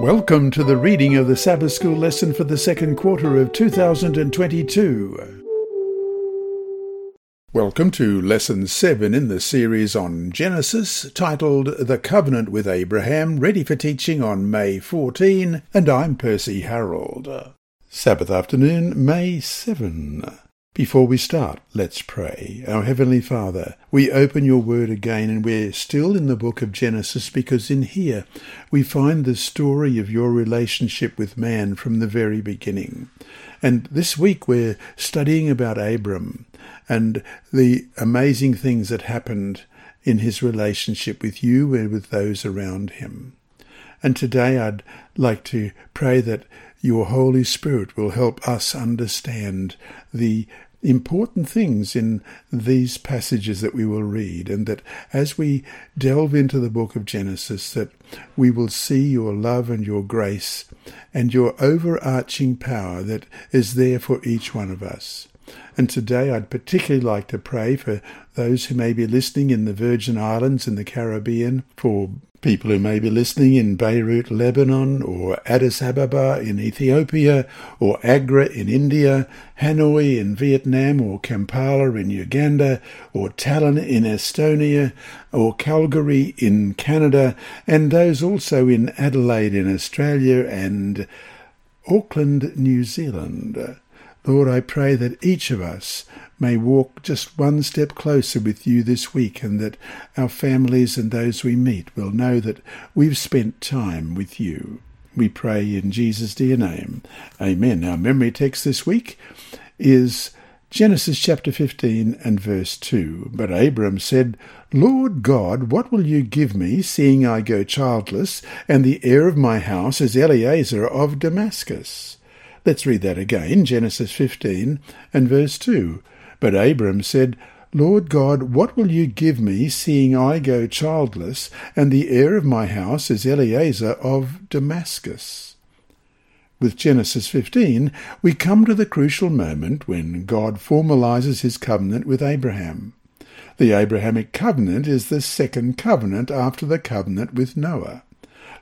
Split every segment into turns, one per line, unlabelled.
Welcome to the reading of the Sabbath School lesson for the second quarter of 2022. Welcome to Lesson 7 in the series on Genesis, titled The Covenant with Abraham, ready for teaching on May 14, and I'm Percy Harold. Sabbath afternoon, May 7. Before we start, let's pray. Our Heavenly Father, we open your word again and we're still in the book of Genesis because in here we find the story of your relationship with man from the very beginning. And this week we're studying about Abram and the amazing things that happened in his relationship with you and with those around him. And today I'd like to pray that your Holy Spirit will help us understand the important things in these passages that we will read and that as we delve into the book of Genesis that we will see your love and your grace and your overarching power that is there for each one of us. And today I'd particularly like to pray for those who may be listening in the Virgin Islands in the Caribbean, for people who may be listening in Beirut, Lebanon, or Addis Ababa in Ethiopia, or Agra in India, Hanoi in Vietnam, or Kampala in Uganda, or Tallinn in Estonia, or Calgary in Canada, and those also in Adelaide in Australia and Auckland, New Zealand. Lord, I pray that each of us may walk just one step closer with you this week and that our families and those we meet will know that we've spent time with you. We pray in Jesus' dear name. Amen. Our memory text this week is Genesis chapter 15 and verse 2. But Abram said, Lord God, what will you give me, seeing I go childless, and the heir of my house is Eliezer of Damascus? Let's read that again, Genesis 15 and verse 2. But Abram said, Lord God, what will you give me, seeing I go childless, and the heir of my house is Eliezer of Damascus? With Genesis 15, we come to the crucial moment when God formalizes his covenant with Abraham. The Abrahamic covenant is the second covenant after the covenant with Noah.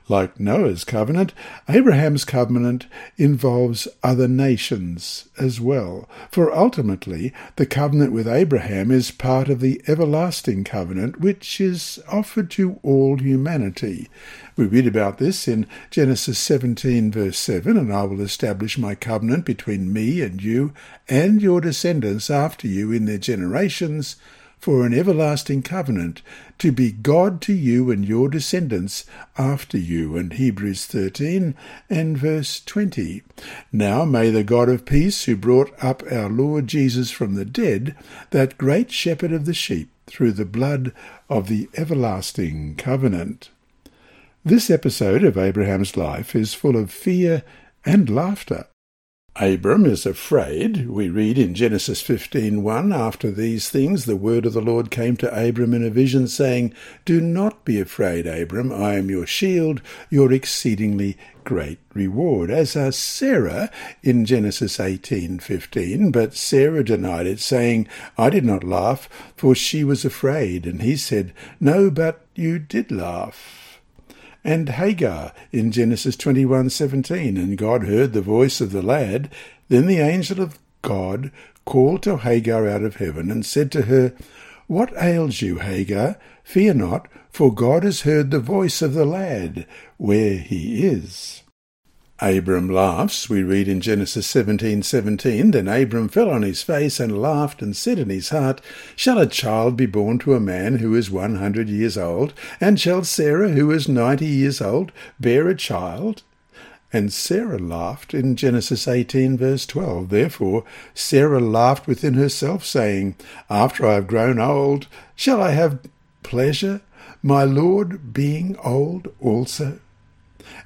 Like Noah's covenant, Abraham's covenant involves other nations as well, for ultimately the covenant with Abraham is part of the everlasting covenant which is offered to all humanity. We read about this in Genesis 17, verse 7, and I will establish my covenant between me and you and your descendants after you in their generations for an everlasting covenant, to be God to you and your descendants after you. And Hebrews 13 and verse 20. Now may the God of peace, who brought up our Lord Jesus from the dead, that great shepherd of the sheep, through the blood of the everlasting covenant. This episode of Abraham's life is full of fear and laughter. Abram is afraid. We read in Genesis 15:1, after these things the word of the Lord came to Abram in a vision saying, "Do not be afraid, Abram, I am your shield, your exceedingly great reward." As are Sarah in Genesis 18:15, but Sarah denied it, saying, "I did not laugh, for she was afraid." And he said, "No, but you did laugh." And Hagar in Genesis 21:17 and God heard the voice of the lad. Then the angel of God called to Hagar out of heaven and said to her what ails you Hagar? Fear not for God has heard the voice of the lad where he is Abram laughs, we read in Genesis 17:17. 17, then Abram fell on his face and laughed and said in his heart, Shall a child be born to a man who is one hundred years old? And shall Sarah, who is ninety years old, bear a child? And Sarah laughed in Genesis 18, verse 12. Therefore Sarah laughed within herself, saying, After I have grown old, shall I have pleasure, my Lord being old also?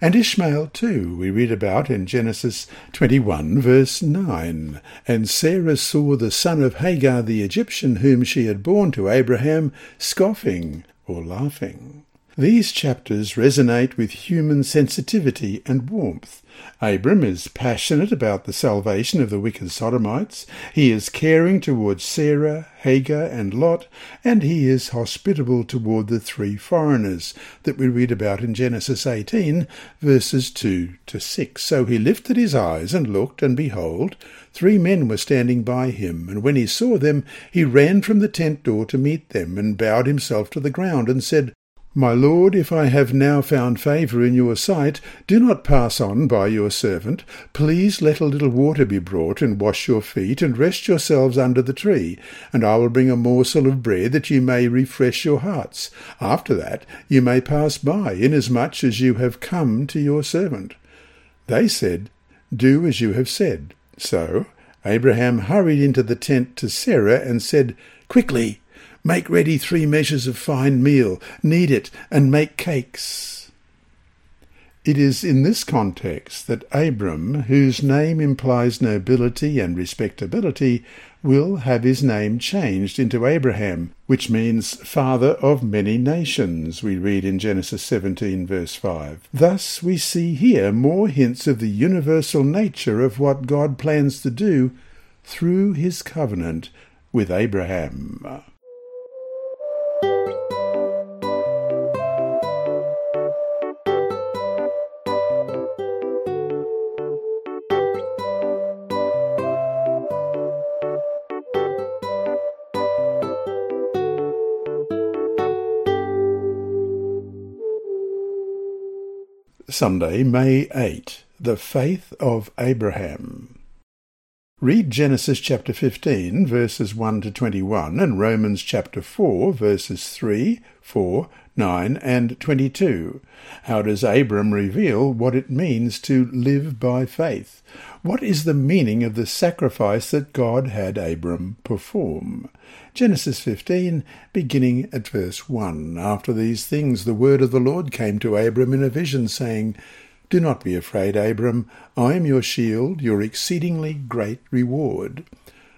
And Ishmael too we read about in Genesis 21 verse 9. And Sarah saw the son of Hagar the Egyptian whom she had borne to Abraham scoffing or laughing. These chapters resonate with human sensitivity and warmth. Abram is passionate about the salvation of the wicked Sodomites, he is caring towards Sarah, Hagar, and Lot, and he is hospitable toward the three foreigners that we read about in Genesis 18, verses 2 to 6. So he lifted his eyes and looked, and behold, three men were standing by him, and when he saw them, he ran from the tent door to meet them, and bowed himself to the ground, and said, my lord, if I have now found favour in your sight, do not pass on by your servant. Please let a little water be brought, and wash your feet, and rest yourselves under the tree, and I will bring a morsel of bread, that you may refresh your hearts. After that you may pass by, inasmuch as you have come to your servant. They said, Do as you have said. So Abraham hurried into the tent to Sarah, and said, Quickly, Make ready three measures of fine meal, knead it, and make cakes. It is in this context that Abram, whose name implies nobility and respectability, will have his name changed into Abraham, which means father of many nations, we read in Genesis 17, verse 5. Thus we see here more hints of the universal nature of what God plans to do through his covenant with Abraham. Sunday, May 8. The Faith of Abraham. Read Genesis chapter 15, verses 1 to 21, and Romans chapter 4, verses 3, 4, 9, and 22. How does Abram reveal what it means to live by faith? What is the meaning of the sacrifice that God had Abram perform? Genesis 15, beginning at verse 1. After these things the word of the Lord came to Abram in a vision, saying, do not be afraid, Abram. I am your shield, your exceedingly great reward.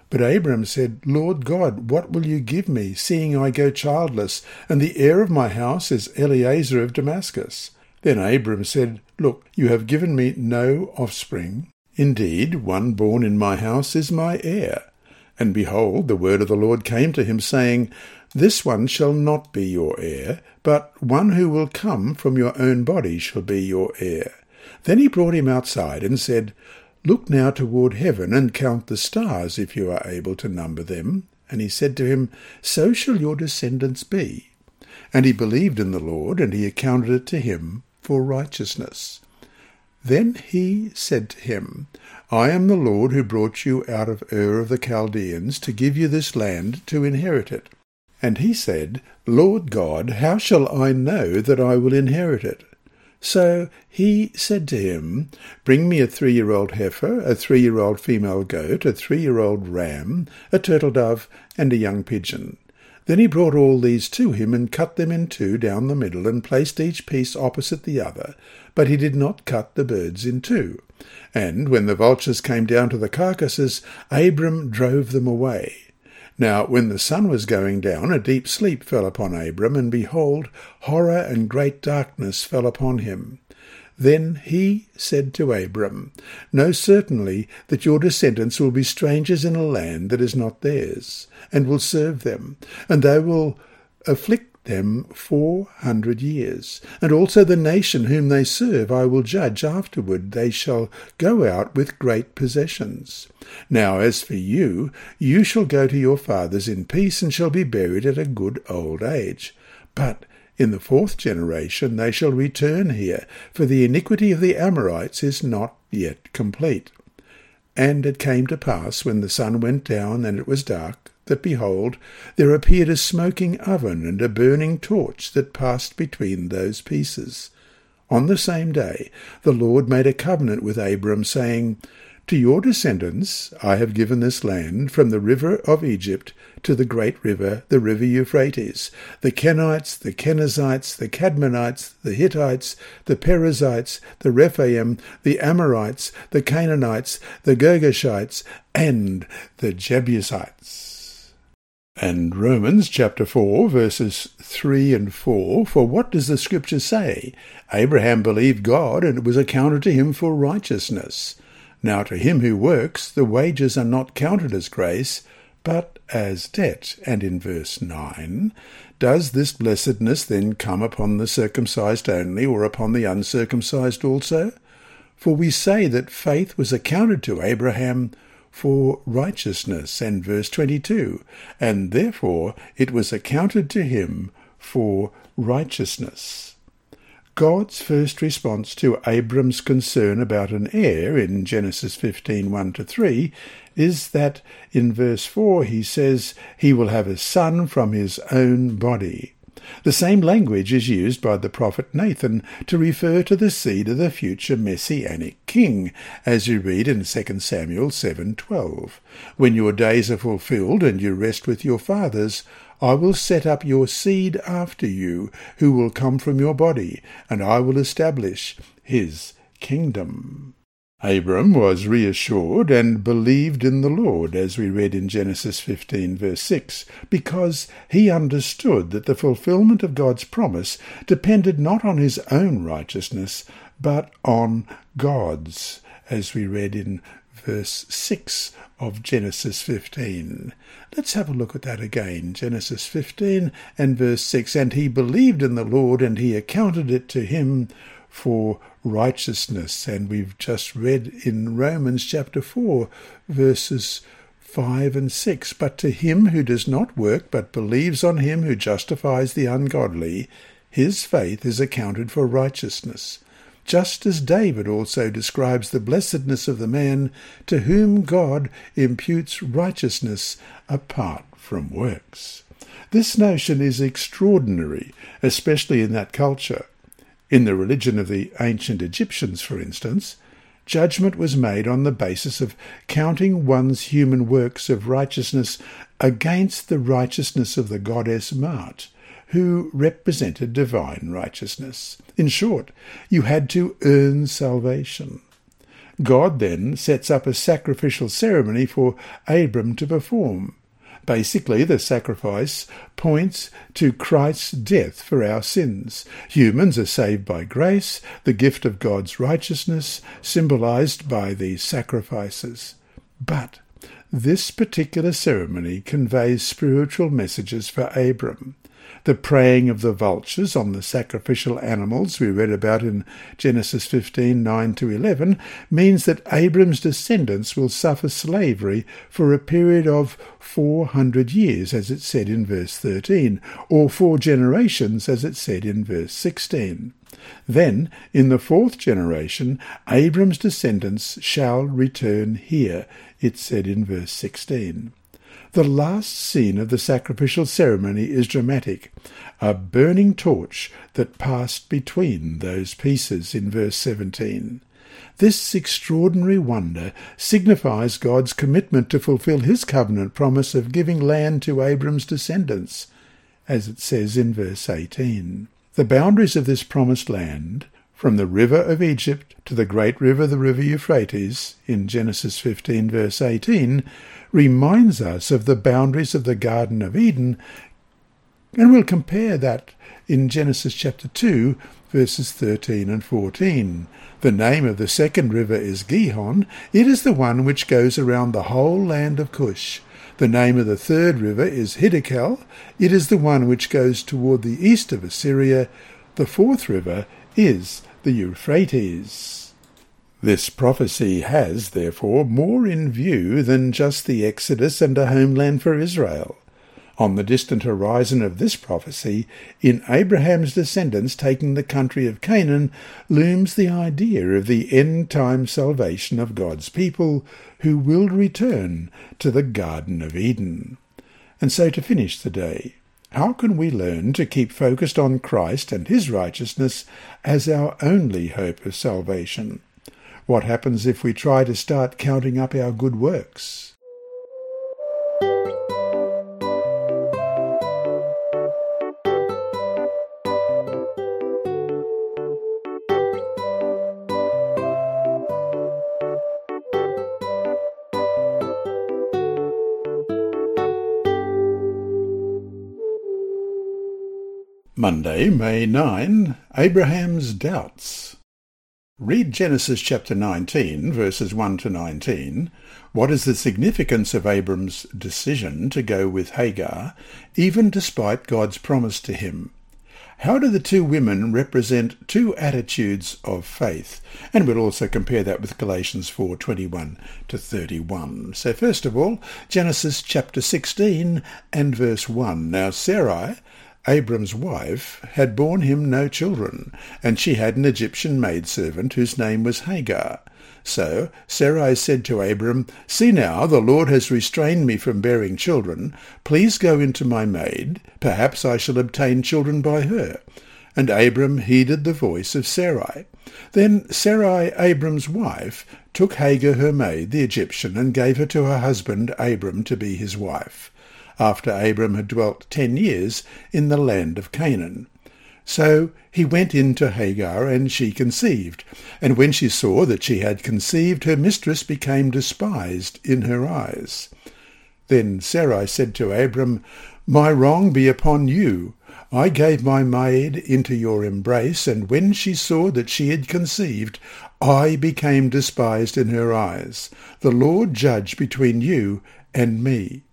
But Abram said, Lord God, what will you give me, seeing I go childless, and the heir of my house is Eliezer of Damascus? Then Abram said, Look, you have given me no offspring. Indeed, one born in my house is my heir. And behold, the word of the Lord came to him, saying, This one shall not be your heir, but one who will come from your own body shall be your heir. Then he brought him outside and said, Look now toward heaven and count the stars, if you are able to number them. And he said to him, So shall your descendants be. And he believed in the Lord, and he accounted it to him for righteousness. Then he said to him, I am the Lord who brought you out of Ur of the Chaldeans to give you this land to inherit it. And he said, Lord God, how shall I know that I will inherit it? So he said to him, Bring me a three-year-old heifer, a three-year-old female goat, a three-year-old ram, a turtle dove, and a young pigeon. Then he brought all these to him, and cut them in two down the middle, and placed each piece opposite the other, but he did not cut the birds in two. And when the vultures came down to the carcasses, Abram drove them away. Now when the sun was going down, a deep sleep fell upon Abram, and behold, horror and great darkness fell upon him. Then he said to Abram, Know certainly that your descendants will be strangers in a land that is not theirs, and will serve them, and they will afflict them four hundred years. And also the nation whom they serve I will judge afterward. They shall go out with great possessions. Now as for you, you shall go to your fathers in peace, and shall be buried at a good old age. But in the fourth generation they shall return here, for the iniquity of the Amorites is not yet complete. And it came to pass, when the sun went down and it was dark, that behold, there appeared a smoking oven and a burning torch that passed between those pieces. On the same day the Lord made a covenant with Abram, saying, To your descendants I have given this land, from the river of Egypt to the great river, the river Euphrates, the Kenites, the Kenizzites, the Cadmonites, the Hittites, the Perizzites, the Rephaim, the Amorites, the Canaanites, the Girgashites, and the Jebusites. And Romans chapter 4 verses 3 and 4, For what does the scripture say? Abraham believed God, and it was accounted to him for righteousness. Now to him who works, the wages are not counted as grace, but as debt. And in verse 9, does this blessedness then come upon the circumcised only, or upon the uncircumcised also? For we say that faith was accounted to Abraham for righteousness, and verse 22, and therefore it was accounted to him for righteousness. God's first response to Abram's concern about an heir in Genesis 15 1 to 3 is that in verse 4 he says he will have a son from his own body. The same language is used by the prophet Nathan to refer to the seed of the future messianic king, as you read in 2 Samuel 7:12. When your days are fulfilled and you rest with your fathers, I will set up your seed after you, who will come from your body, and I will establish his kingdom. Abram was reassured and believed in the Lord, as we read in Genesis 15, verse 6, because he understood that the fulfillment of God's promise depended not on his own righteousness, but on God's, as we read in verse 6 of Genesis 15. Let's have a look at that again. Genesis 15 and verse 6. And he believed in the Lord, and he accounted it to him for righteousness. And we've just read in Romans chapter 4, verses 5 and 6. But to him who does not work, but believes on him who justifies the ungodly, his faith is accounted for righteousness. Just as David also describes the blessedness of the man to whom God imputes righteousness apart from works. This notion is extraordinary, especially in that culture. In the religion of the ancient Egyptians, for instance, judgment was made on the basis of counting one's human works of righteousness against the righteousness of the goddess Maat, who represented divine righteousness. In short, you had to earn salvation. God then sets up a sacrificial ceremony for Abram to perform. Basically, the sacrifice points to Christ's death for our sins. Humans are saved by grace, the gift of God's righteousness, symbolized by these sacrifices. But this particular ceremony conveys spiritual messages for Abram. The preying of the vultures on the sacrificial animals we read about in Genesis 15 9 to 11 means that Abram's descendants will suffer slavery for a period of 400 years, as it said in verse 13, or four generations, as it said in verse 16. Then, in the fourth generation, Abram's descendants shall return here, it said in verse 16. The last scene of the sacrificial ceremony is dramatic, a burning torch that passed between those pieces in verse 17. This extraordinary wonder signifies God's commitment to fulfill his covenant promise of giving land to Abram's descendants, as it says in verse 18. The boundaries of this promised land, from the river of Egypt to the great river, the river Euphrates, in Genesis 15, verse 18, reminds us of the boundaries of the Garden of Eden, and we'll compare that in Genesis chapter 2, verses 13 and 14. The name of the second river is Gihon. It is the one which goes around the whole land of Cush. The name of the third river is Hiddekel. It is the one which goes toward the east of Assyria. The fourth river is the Euphrates. This prophecy has, therefore, more in view than just the Exodus and a homeland for Israel. On the distant horizon of this prophecy, in Abraham's descendants taking the country of Canaan, looms the idea of the end time salvation of God's people who will return to the Garden of Eden. And so to finish the day, how can we learn to keep focused on Christ and his righteousness as our only hope of salvation? What happens if we try to start counting up our good works? Monday, May 9, Abraham's Doubts. Read Genesis chapter 19, verses 1 to 19. What is the significance of Abram's decision to go with Hagar, even despite God's promise to him? How do the two women represent two attitudes of faith? And we'll also compare that with Galatians 4:21 to 31. So first of all, Genesis chapter 16 and verse 1. Now Sarai Abram's wife had borne him no children, and she had an Egyptian maidservant whose name was Hagar. So Sarai said to Abram, See now, the Lord has restrained me from bearing children. Please go into my maid. Perhaps I shall obtain children by her. And Abram heeded the voice of Sarai. Then Sarai, Abram's wife, took Hagar her maid, the Egyptian, and gave her to her husband Abram to be his wife after Abram had dwelt ten years in the land of Canaan. So he went in to Hagar, and she conceived. And when she saw that she had conceived, her mistress became despised in her eyes. Then Sarai said to Abram, My wrong be upon you. I gave my maid into your embrace, and when she saw that she had conceived, I became despised in her eyes. The Lord judge between you and me.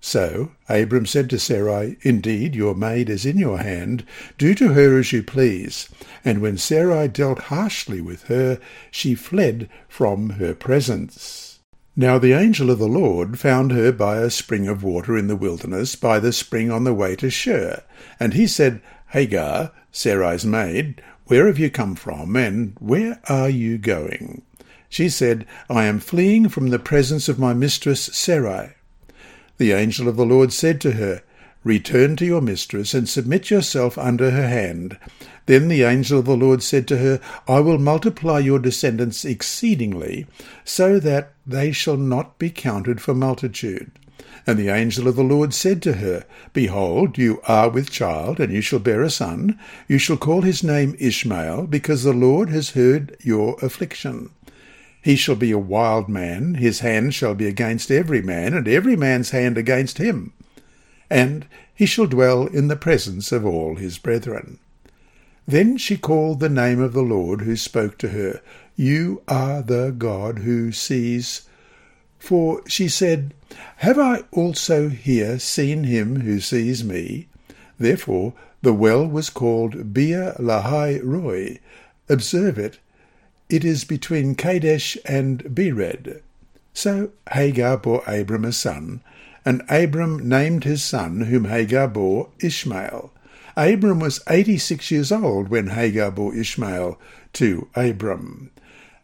So Abram said to Sarai, Indeed, your maid is in your hand. Do to her as you please. And when Sarai dealt harshly with her, she fled from her presence. Now the angel of the Lord found her by a spring of water in the wilderness, by the spring on the way to Shur. And he said, Hagar, Sarai's maid, where have you come from, and where are you going? She said, I am fleeing from the presence of my mistress Sarai. The angel of the Lord said to her, Return to your mistress, and submit yourself under her hand. Then the angel of the Lord said to her, I will multiply your descendants exceedingly, so that they shall not be counted for multitude. And the angel of the Lord said to her, Behold, you are with child, and you shall bear a son. You shall call his name Ishmael, because the Lord has heard your affliction. He shall be a wild man, his hand shall be against every man, and every man's hand against him. And he shall dwell in the presence of all his brethren. Then she called the name of the Lord who spoke to her, You are the God who sees. For she said, Have I also here seen him who sees me? Therefore the well was called Beer Lahai Roi. Observe it, it is between Kadesh and Bered. So Hagar bore Abram a son, and Abram named his son, whom Hagar bore, Ishmael. Abram was eighty-six years old when Hagar bore Ishmael to Abram.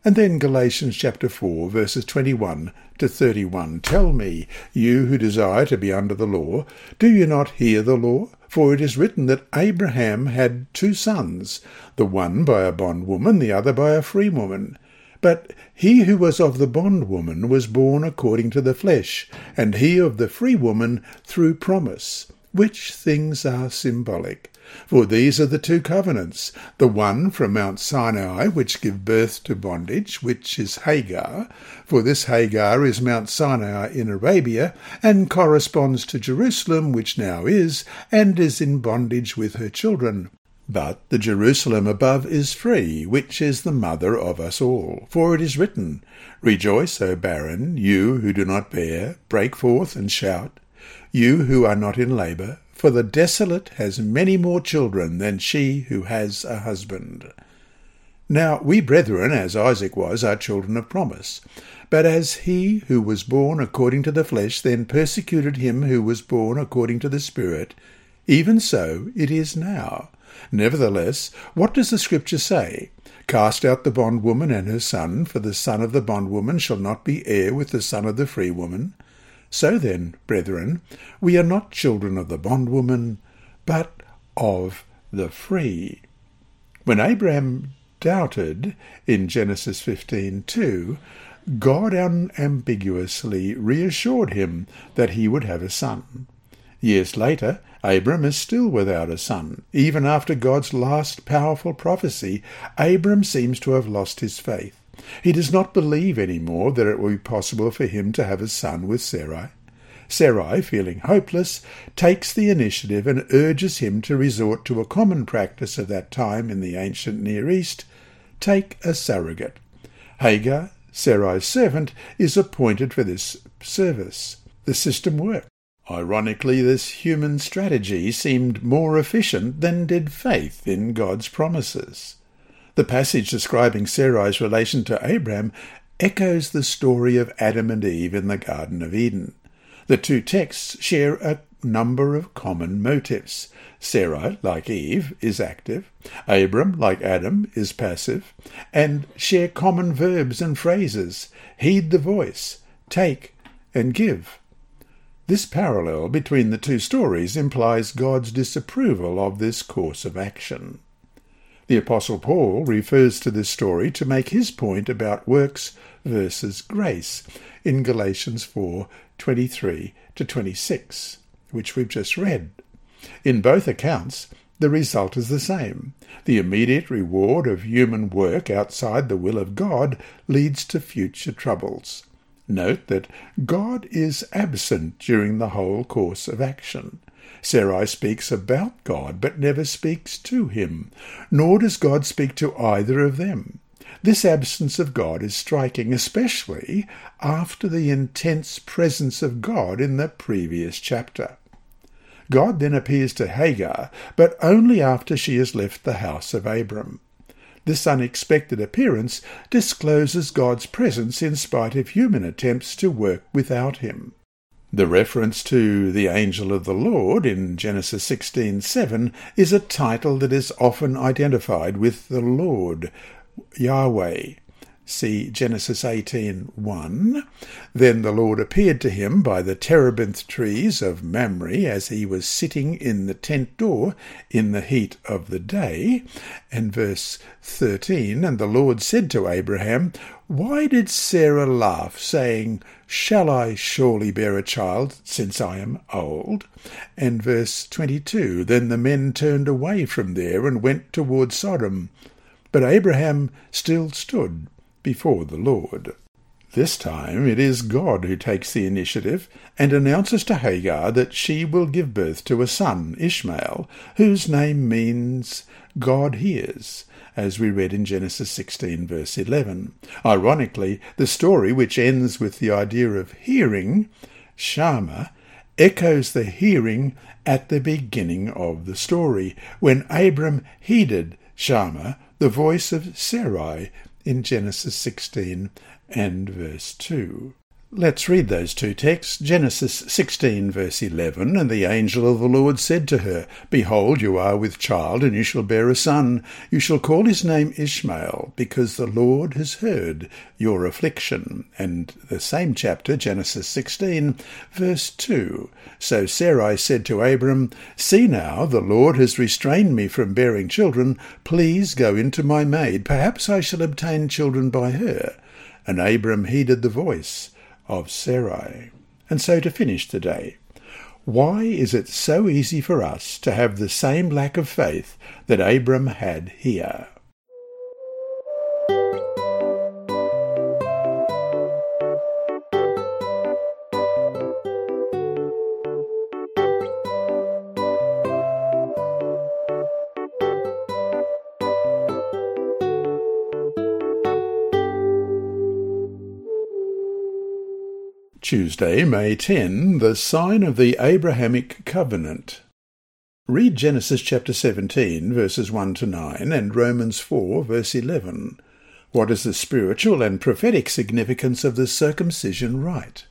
And then Galatians chapter 4, verses 21 to 31. Tell me, you who desire to be under the law, do you not hear the law? For it is written that Abraham had two sons, the one by a bondwoman, the other by a free woman. But he who was of the bondwoman was born according to the flesh, and he of the free woman through promise, which things are symbolic. For these are the two covenants, the one from Mount Sinai, which give birth to bondage, which is Hagar, for this Hagar is Mount Sinai in Arabia, and corresponds to Jerusalem, which now is, and is in bondage with her children. But the Jerusalem above is free, which is the mother of us all. For it is written, Rejoice, O barren, you who do not bear, break forth and shout, you who are not in labour, for the desolate has many more children than she who has a husband. Now we brethren, as Isaac was, are children of promise. But as he who was born according to the flesh then persecuted him who was born according to the Spirit, even so it is now. Nevertheless, what does the Scripture say? Cast out the bondwoman and her son, for the son of the bondwoman shall not be heir with the son of the free woman. So then, brethren, we are not children of the bondwoman, but of the free. When Abraham doubted in Genesis 15:2, God unambiguously reassured him that he would have a son. Years later, Abram is still without a son. Even after God's last powerful prophecy, Abram seems to have lost his faith. He does not believe any more that it will be possible for him to have a son with Sarai. Sarai, feeling hopeless, takes the initiative and urges him to resort to a common practice of that time in the ancient Near East take a surrogate. Hagar, Sarai's servant, is appointed for this service. The system worked. Ironically, this human strategy seemed more efficient than did faith in God's promises. The passage describing Sarai's relation to Abraham echoes the story of Adam and Eve in the Garden of Eden. The two texts share a number of common motives. Sarah, like Eve, is active. Abram, like Adam, is passive. And share common verbs and phrases. Heed the voice, take, and give. This parallel between the two stories implies God's disapproval of this course of action. The Apostle Paul refers to this story to make his point about works versus grace in Galatians 4 23 to 26, which we've just read. In both accounts, the result is the same. The immediate reward of human work outside the will of God leads to future troubles. Note that God is absent during the whole course of action. Sarai speaks about God, but never speaks to him, nor does God speak to either of them. This absence of God is striking, especially after the intense presence of God in the previous chapter. God then appears to Hagar, but only after she has left the house of Abram. This unexpected appearance discloses God's presence in spite of human attempts to work without him. The reference to the angel of the Lord in Genesis 16:7 is a title that is often identified with the Lord, Yahweh. See Genesis 18:1. Then the Lord appeared to him by the terebinth trees of Mamre as he was sitting in the tent door in the heat of the day. And verse 13, and the Lord said to Abraham, Why did Sarah laugh, saying, Shall I surely bear a child, since I am old? And verse 22, Then the men turned away from there and went toward Sodom. But Abraham still stood before the Lord. This time it is God who takes the initiative and announces to Hagar that she will give birth to a son, Ishmael, whose name means God hears, as we read in Genesis 16, verse 11. Ironically, the story, which ends with the idea of hearing, Shama, echoes the hearing at the beginning of the story, when Abram heeded Shama, the voice of Sarai, in Genesis 16 and verse 2. Let's read those two texts. Genesis 16, verse 11. And the angel of the Lord said to her, Behold, you are with child, and you shall bear a son. You shall call his name Ishmael, because the Lord has heard your affliction. And the same chapter, Genesis 16, verse 2. So Sarai said to Abram, See now, the Lord has restrained me from bearing children. Please go into my maid. Perhaps I shall obtain children by her. And Abram heeded the voice of Sarai. And so to finish today, why is it so easy for us to have the same lack of faith that Abram had here? Tuesday, May 10, the sign of the Abrahamic covenant. Read Genesis chapter 17, verses 1 to 9, and Romans 4, verse 11. What is the spiritual and prophetic significance of the circumcision rite?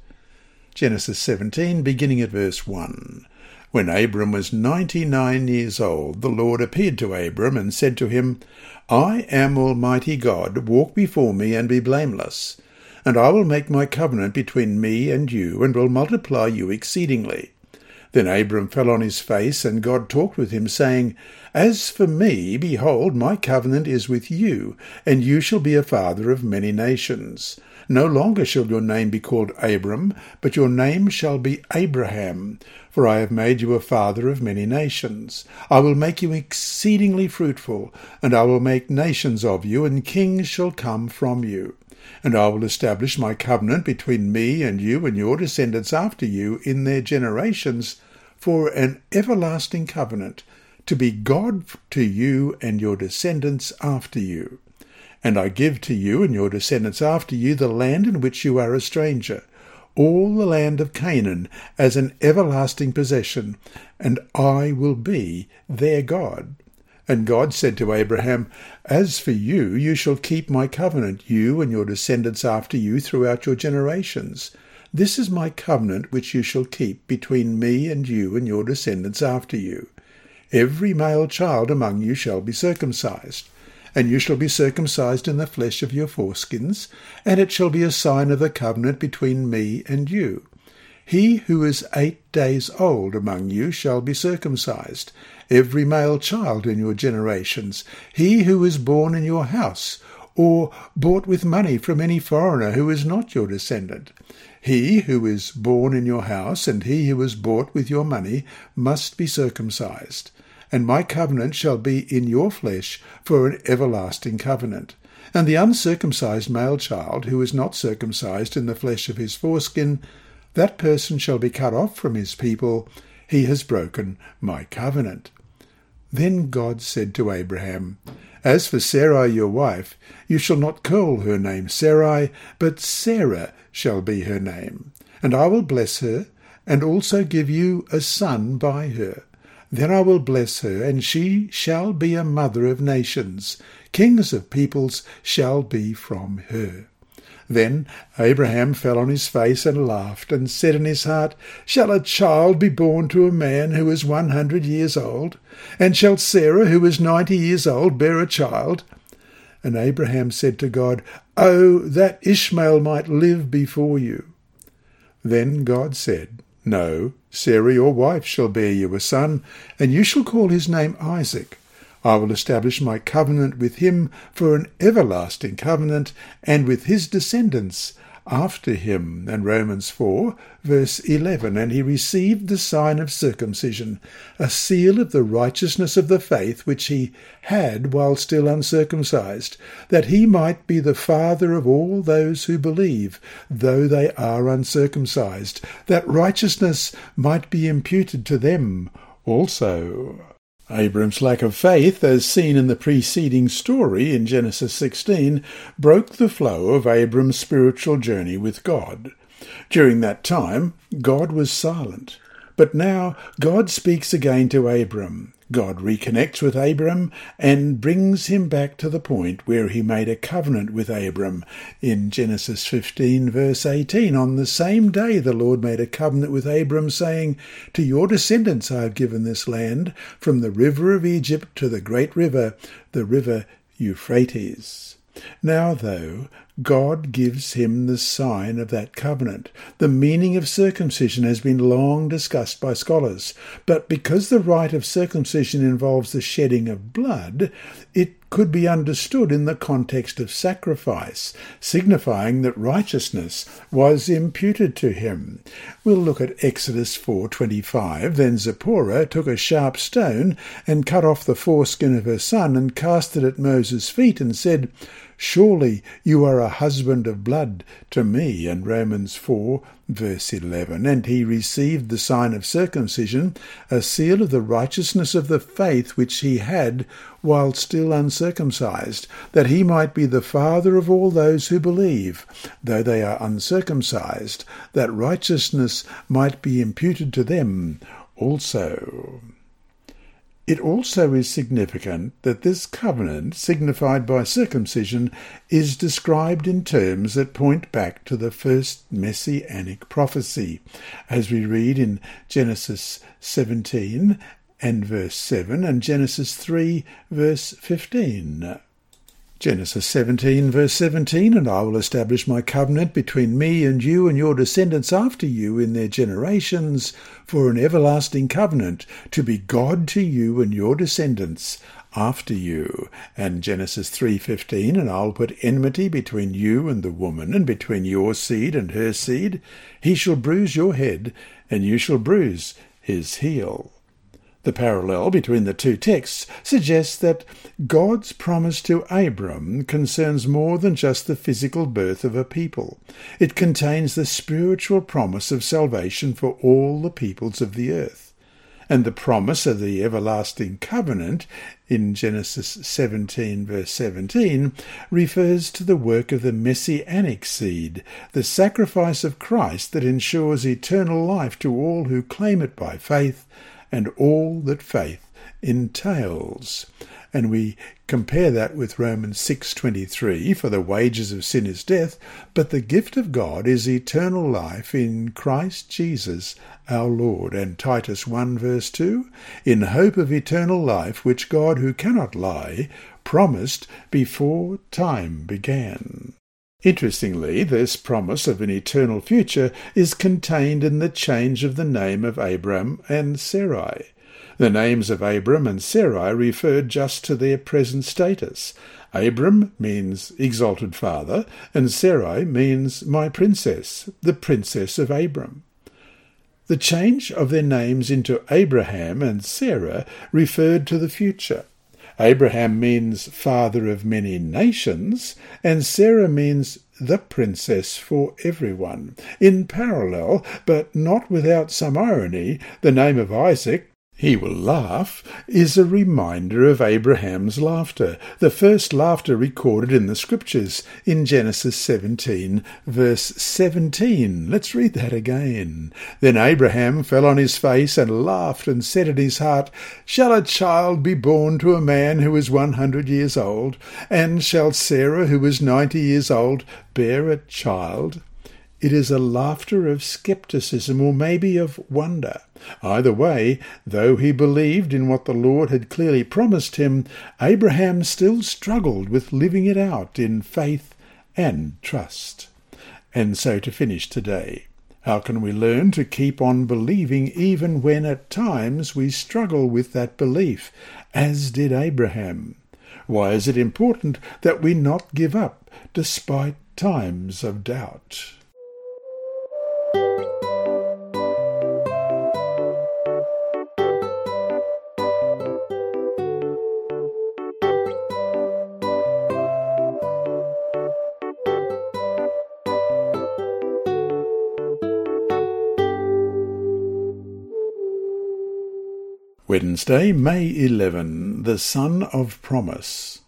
Genesis 17, beginning at verse 1. When Abram was ninety-nine years old, the Lord appeared to Abram and said to him, I am Almighty God, walk before me and be blameless and I will make my covenant between me and you, and will multiply you exceedingly. Then Abram fell on his face, and God talked with him, saying, As for me, behold, my covenant is with you, and you shall be a father of many nations. No longer shall your name be called Abram, but your name shall be Abraham, for I have made you a father of many nations. I will make you exceedingly fruitful, and I will make nations of you, and kings shall come from you. And I will establish my covenant between me and you and your descendants after you in their generations for an everlasting covenant, to be God to you and your descendants after you. And I give to you and your descendants after you the land in which you are a stranger, all the land of Canaan as an everlasting possession, and I will be their God. And God said to Abraham, As for you, you shall keep my covenant, you and your descendants after you throughout your generations. This is my covenant which you shall keep between me and you and your descendants after you. Every male child among you shall be circumcised, and you shall be circumcised in the flesh of your foreskins, and it shall be a sign of the covenant between me and you. He who is eight days old among you shall be circumcised, every male child in your generations, he who is born in your house, or bought with money from any foreigner who is not your descendant. He who is born in your house and he who is bought with your money must be circumcised. And my covenant shall be in your flesh for an everlasting covenant. And the uncircumcised male child who is not circumcised in the flesh of his foreskin, that person shall be cut off from his people. He has broken my covenant. Then God said to Abraham, As for Sarai your wife, you shall not call her name Sarai, but Sarah shall be her name. And I will bless her, and also give you a son by her. Then I will bless her, and she shall be a mother of nations. Kings of peoples shall be from her. Then Abraham fell on his face and laughed, and said in his heart, Shall a child be born to a man who is one hundred years old? And shall Sarah, who is ninety years old, bear a child? And Abraham said to God, Oh, that Ishmael might live before you. Then God said, No, Sarah your wife shall bear you a son, and you shall call his name Isaac. I will establish my covenant with him for an everlasting covenant, and with his descendants after him. And Romans 4, verse 11. And he received the sign of circumcision, a seal of the righteousness of the faith which he had while still uncircumcised, that he might be the father of all those who believe, though they are uncircumcised, that righteousness might be imputed to them also. Abram's lack of faith, as seen in the preceding story in Genesis 16, broke the flow of Abram's spiritual journey with God. During that time, God was silent. But now God speaks again to Abram. God reconnects with Abram and brings him back to the point where he made a covenant with Abram in Genesis 15, verse 18. On the same day, the Lord made a covenant with Abram, saying, To your descendants I have given this land, from the river of Egypt to the great river, the river Euphrates. Now, though, God gives him the sign of that covenant. The meaning of circumcision has been long discussed by scholars, but because the rite of circumcision involves the shedding of blood, it could be understood in the context of sacrifice, signifying that righteousness was imputed to him. We'll look at Exodus 4:25. Then Zipporah took a sharp stone and cut off the foreskin of her son and cast it at Moses' feet and said, Surely you are a husband of blood to me. And Romans 4, verse 11. And he received the sign of circumcision, a seal of the righteousness of the faith which he had while still uncircumcised, that he might be the father of all those who believe, though they are uncircumcised, that righteousness might be imputed to them also. It also is significant that this covenant, signified by circumcision, is described in terms that point back to the first messianic prophecy, as we read in Genesis 17 and verse 7 and Genesis 3 verse 15. Genesis 17, verse 17, and I will establish my covenant between me and you and your descendants after you in their generations for an everlasting covenant, to be God to you and your descendants after you. And Genesis 3:15, and I'll put enmity between you and the woman, and between your seed and her seed. He shall bruise your head, and you shall bruise his heel. The parallel between the two texts suggests that God's promise to Abram concerns more than just the physical birth of a people. It contains the spiritual promise of salvation for all the peoples of the earth. And the promise of the everlasting covenant in Genesis 17 verse 17 refers to the work of the messianic seed, the sacrifice of Christ that ensures eternal life to all who claim it by faith and all that faith entails. And we compare that with Romans 6:23 for the wages of sin is death but the gift of God is eternal life in Christ Jesus our Lord and Titus 1 verse 2 in hope of eternal life which God who cannot lie promised before time began Interestingly, this promise of an eternal future is contained in the change of the name of Abram and Sarai. The names of Abram and Sarai referred just to their present status. Abram means exalted father, and Sarai means my princess, the princess of Abram. The change of their names into Abraham and Sarah referred to the future. Abraham means father of many nations, and Sarah means the princess for everyone. In parallel, but not without some irony, the name of Isaac he will laugh is a reminder of Abraham's laughter, the first laughter recorded in the scriptures in Genesis 17, verse 17. Let's read that again. Then Abraham fell on his face and laughed and said in his heart, Shall a child be born to a man who is one hundred years old? And shall Sarah, who is ninety years old, bear a child? It is a laughter of scepticism or maybe of wonder. Either way, though he believed in what the Lord had clearly promised him, Abraham still struggled with living it out in faith and trust. And so to finish today. How can we learn to keep on believing even when at times we struggle with that belief, as did Abraham? Why is it important that we not give up despite times of doubt? Wednesday, May 11, the Son of Promise.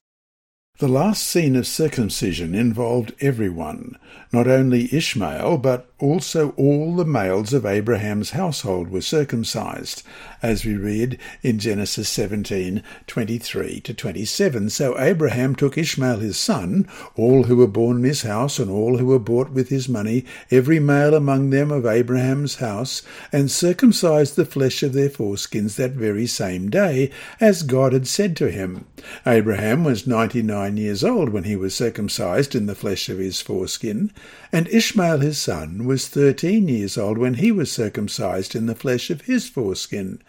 The last scene of circumcision involved everyone. Not only Ishmael, but also all the males of Abraham's household were circumcised, as we read in Genesis 17 23 to 27. So Abraham took Ishmael his son, all who were born in his house, and all who were bought with his money, every male among them of Abraham's house, and circumcised the flesh of their foreskins that very same day, as God had said to him. Abraham was ninety nine years old when he was circumcised in the flesh of his foreskin, and Ishmael his son was thirteen years old when he was circumcised in the flesh of his foreskin.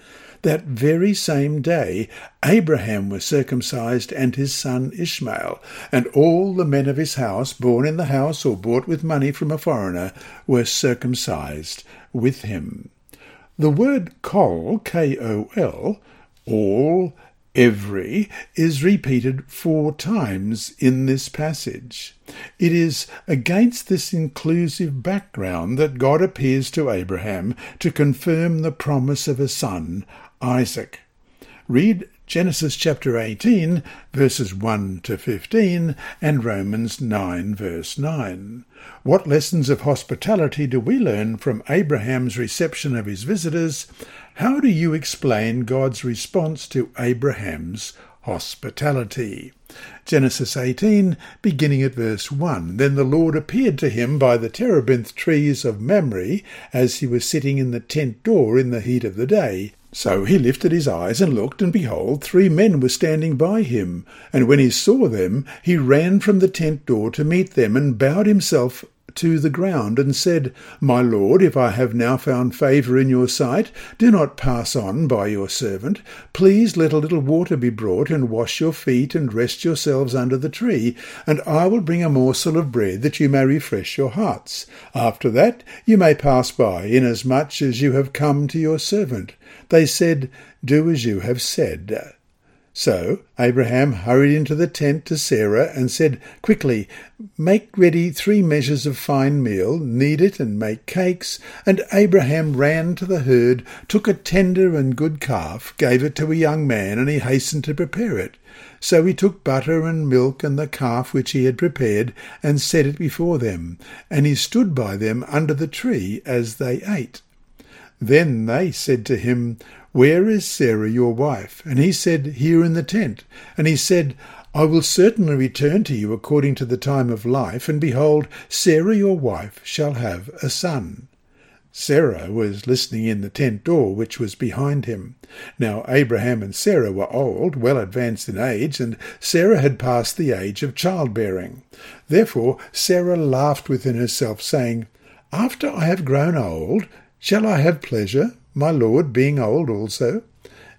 That very same day Abraham was circumcised and his son Ishmael, and all the men of his house, born in the house or bought with money from a foreigner, were circumcised with him. The word kol, K-O-L, all, every is repeated four times in this passage. It is against this inclusive background that God appears to Abraham to confirm the promise of a son, Isaac. Read Genesis chapter 18, verses 1 to 15, and Romans 9, verse 9. What lessons of hospitality do we learn from Abraham's reception of his visitors? How do you explain God's response to Abraham's hospitality? Genesis 18, beginning at verse 1. Then the Lord appeared to him by the terebinth trees of Mamre, as he was sitting in the tent door in the heat of the day. So he lifted his eyes and looked, and behold, three men were standing by him. And when he saw them, he ran from the tent door to meet them, and bowed himself to the ground, and said, My lord, if I have now found favour in your sight, do not pass on by your servant. Please let a little water be brought, and wash your feet, and rest yourselves under the tree, and I will bring a morsel of bread, that you may refresh your hearts. After that you may pass by, inasmuch as you have come to your servant. They said, Do as you have said. So Abraham hurried into the tent to Sarah and said, Quickly, make ready three measures of fine meal, knead it and make cakes. And Abraham ran to the herd, took a tender and good calf, gave it to a young man, and he hastened to prepare it. So he took butter and milk and the calf which he had prepared, and set it before them. And he stood by them under the tree as they ate. Then they said to him, where is Sarah your wife? And he said, Here in the tent. And he said, I will certainly return to you according to the time of life, and behold, Sarah your wife shall have a son. Sarah was listening in the tent door which was behind him. Now Abraham and Sarah were old, well advanced in age, and Sarah had passed the age of childbearing. Therefore Sarah laughed within herself, saying, After I have grown old, shall I have pleasure? my Lord being old also?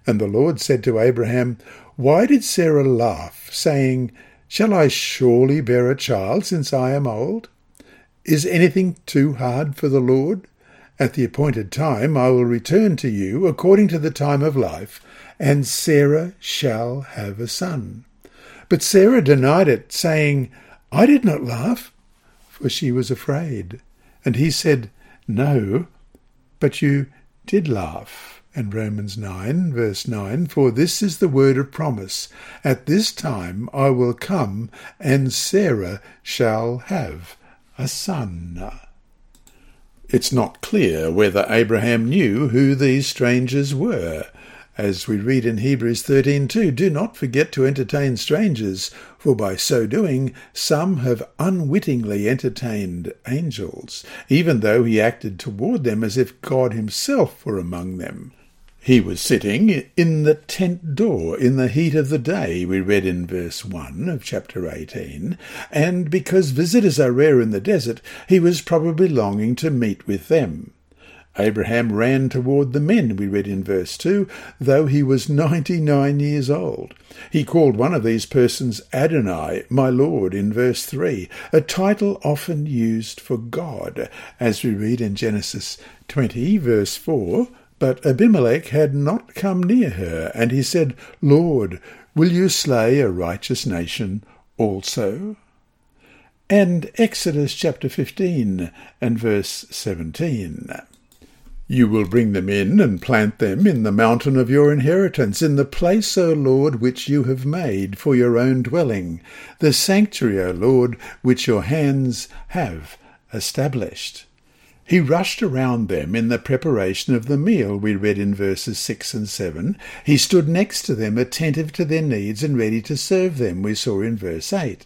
And the Lord said to Abraham, Why did Sarah laugh, saying, Shall I surely bear a child since I am old? Is anything too hard for the Lord? At the appointed time I will return to you according to the time of life, and Sarah shall have a son. But Sarah denied it, saying, I did not laugh, for she was afraid. And he said, No, but you did laugh. And Romans 9, verse 9, For this is the word of promise. At this time I will come, and Sarah shall have a son. It's not clear whether Abraham knew who these strangers were. As we read in Hebrews 13:2, do not forget to entertain strangers, for by so doing some have unwittingly entertained angels, even though he acted toward them as if God himself were among them. He was sitting in the tent door in the heat of the day, we read in verse 1 of chapter 18, and because visitors are rare in the desert, he was probably longing to meet with them. Abraham ran toward the men, we read in verse 2, though he was ninety nine years old. He called one of these persons Adonai, my Lord, in verse 3, a title often used for God, as we read in Genesis 20, verse 4. But Abimelech had not come near her, and he said, Lord, will you slay a righteous nation also? And Exodus chapter 15 and verse 17. You will bring them in and plant them in the mountain of your inheritance, in the place, O Lord, which you have made for your own dwelling, the sanctuary, O Lord, which your hands have established. He rushed around them in the preparation of the meal, we read in verses 6 and 7. He stood next to them, attentive to their needs and ready to serve them, we saw in verse 8.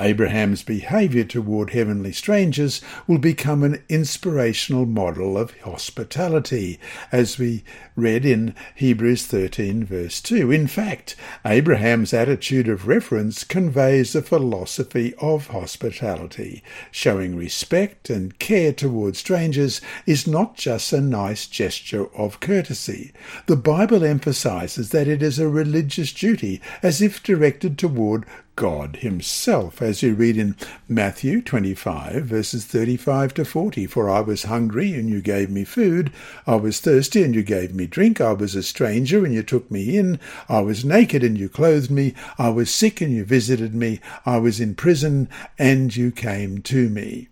Abraham's behavior toward heavenly strangers will become an inspirational model of hospitality, as we read in Hebrews 13, verse 2. In fact, Abraham's attitude of reverence conveys a philosophy of hospitality. Showing respect and care toward strangers is not just a nice gesture of courtesy. The Bible emphasizes that it is a religious duty, as if directed toward God Himself, as you read in Matthew 25, verses 35 to 40. For I was hungry, and you gave me food. I was thirsty, and you gave me drink. I was a stranger, and you took me in. I was naked, and you clothed me. I was sick, and you visited me. I was in prison, and you came to me.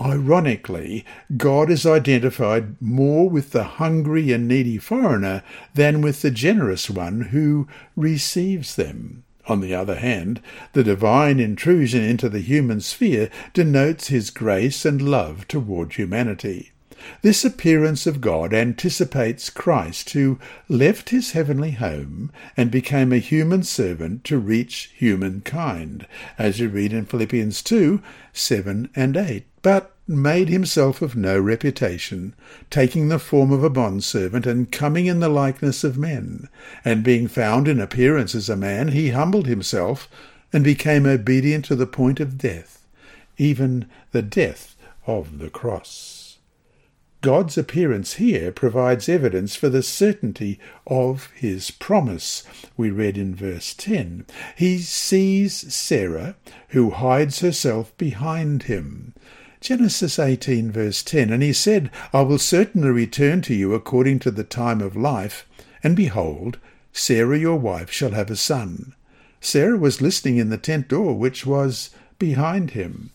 Ironically, God is identified more with the hungry and needy foreigner than with the generous one who receives them. On the other hand, the divine intrusion into the human sphere denotes his grace and love toward humanity. This appearance of God anticipates Christ, who left his heavenly home and became a human servant to reach humankind, as you read in Philippians 2 7 and 8. But made himself of no reputation, taking the form of a bondservant, and coming in the likeness of men. And being found in appearance as a man, he humbled himself, and became obedient to the point of death, even the death of the cross. God's appearance here provides evidence for the certainty of his promise. We read in verse 10 He sees Sarah, who hides herself behind him. Genesis 18, verse 10 And he said, I will certainly return to you according to the time of life, and behold, Sarah your wife shall have a son. Sarah was listening in the tent door, which was behind him,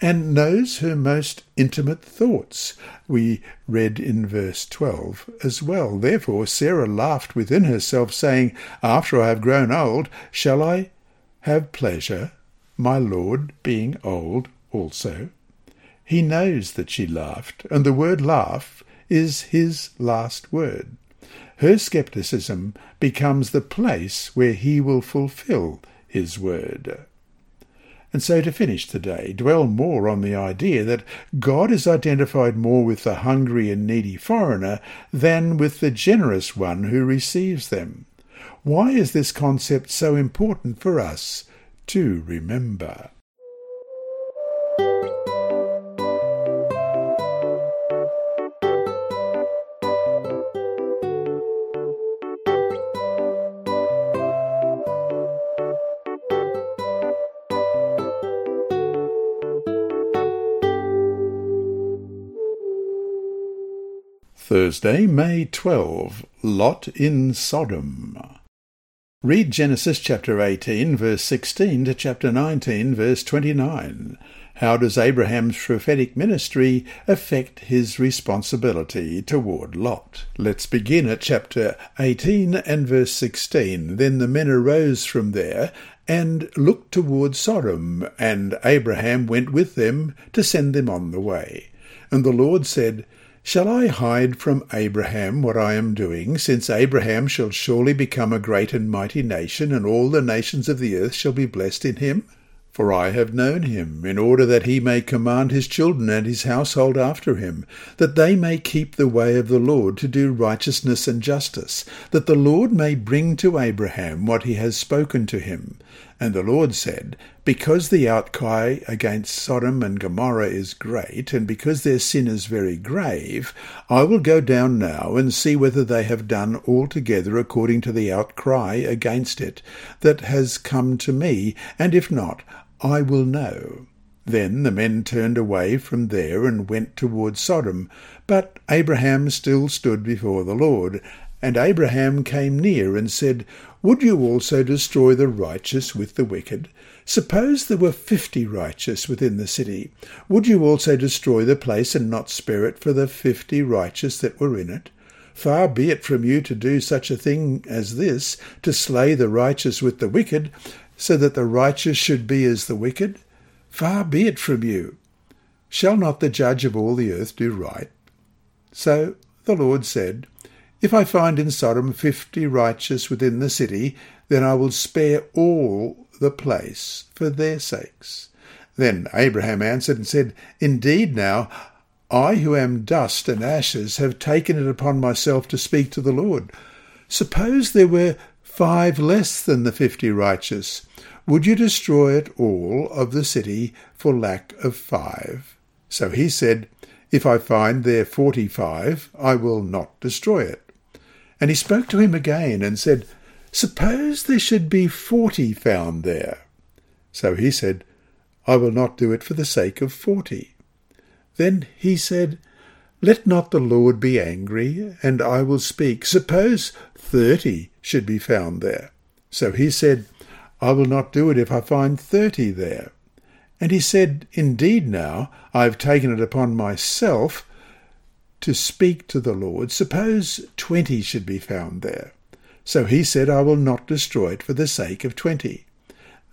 and knows her most intimate thoughts. We read in verse 12 as well. Therefore Sarah laughed within herself, saying, After I have grown old, shall I have pleasure, my Lord being old also? He knows that she laughed, and the word laugh is his last word. Her skepticism becomes the place where he will fulfill his word. And so to finish today, dwell more on the idea that God is identified more with the hungry and needy foreigner than with the generous one who receives them. Why is this concept so important for us to remember? Thursday, May 12. Lot in Sodom. Read Genesis chapter 18, verse 16 to chapter 19, verse 29. How does Abraham's prophetic ministry affect his responsibility toward Lot? Let's begin at chapter 18 and verse 16. Then the men arose from there and looked toward Sodom, and Abraham went with them to send them on the way. And the Lord said, Shall I hide from Abraham what I am doing, since Abraham shall surely become a great and mighty nation, and all the nations of the earth shall be blessed in him? For I have known him, in order that he may command his children and his household after him, that they may keep the way of the Lord to do righteousness and justice, that the Lord may bring to Abraham what he has spoken to him. And the Lord said, Because the outcry against Sodom and Gomorrah is great, and because their sin is very grave, I will go down now and see whether they have done altogether according to the outcry against it that has come to me, and if not, I will know. Then the men turned away from there and went toward Sodom, but Abraham still stood before the Lord. And Abraham came near and said, Would you also destroy the righteous with the wicked? Suppose there were fifty righteous within the city. Would you also destroy the place and not spare it for the fifty righteous that were in it? Far be it from you to do such a thing as this, to slay the righteous with the wicked, so that the righteous should be as the wicked? Far be it from you. Shall not the judge of all the earth do right? So the Lord said, If I find in Sodom fifty righteous within the city, then I will spare all the place for their sakes. Then Abraham answered and said, Indeed now, I who am dust and ashes have taken it upon myself to speak to the Lord. Suppose there were five less than the fifty righteous. Would you destroy it all of the city for lack of five? So he said, If I find there forty five, I will not destroy it. And he spoke to him again and said, Suppose there should be forty found there. So he said, I will not do it for the sake of forty. Then he said, Let not the Lord be angry, and I will speak. Suppose thirty should be found there. So he said, I will not do it if I find thirty there. And he said, Indeed, now I have taken it upon myself to speak to the Lord. Suppose twenty should be found there. So he said, I will not destroy it for the sake of twenty.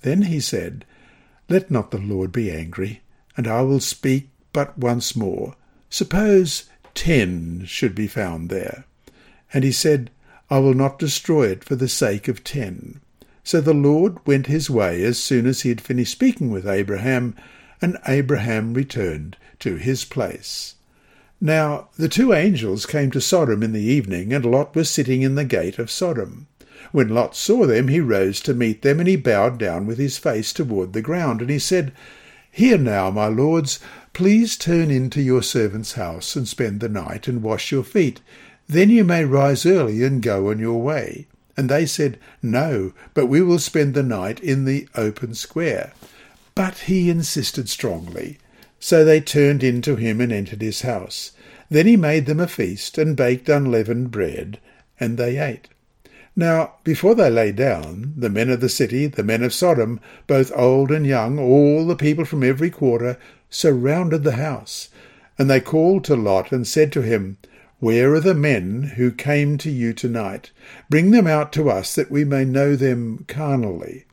Then he said, Let not the Lord be angry, and I will speak but once more. Suppose ten should be found there. And he said, I will not destroy it for the sake of ten. So the Lord went his way as soon as he had finished speaking with Abraham, and Abraham returned to his place. Now the two angels came to Sodom in the evening, and Lot was sitting in the gate of Sodom. When Lot saw them, he rose to meet them, and he bowed down with his face toward the ground, and he said, Hear now, my lords, please turn into your servant's house and spend the night and wash your feet. Then you may rise early and go on your way. And they said, No, but we will spend the night in the open square. But he insisted strongly. So they turned in to him and entered his house. Then he made them a feast and baked unleavened bread, and they ate. Now, before they lay down, the men of the city, the men of Sodom, both old and young, all the people from every quarter, surrounded the house. And they called to Lot and said to him, Where are the men who came to you tonight? Bring them out to us, that we may know them carnally.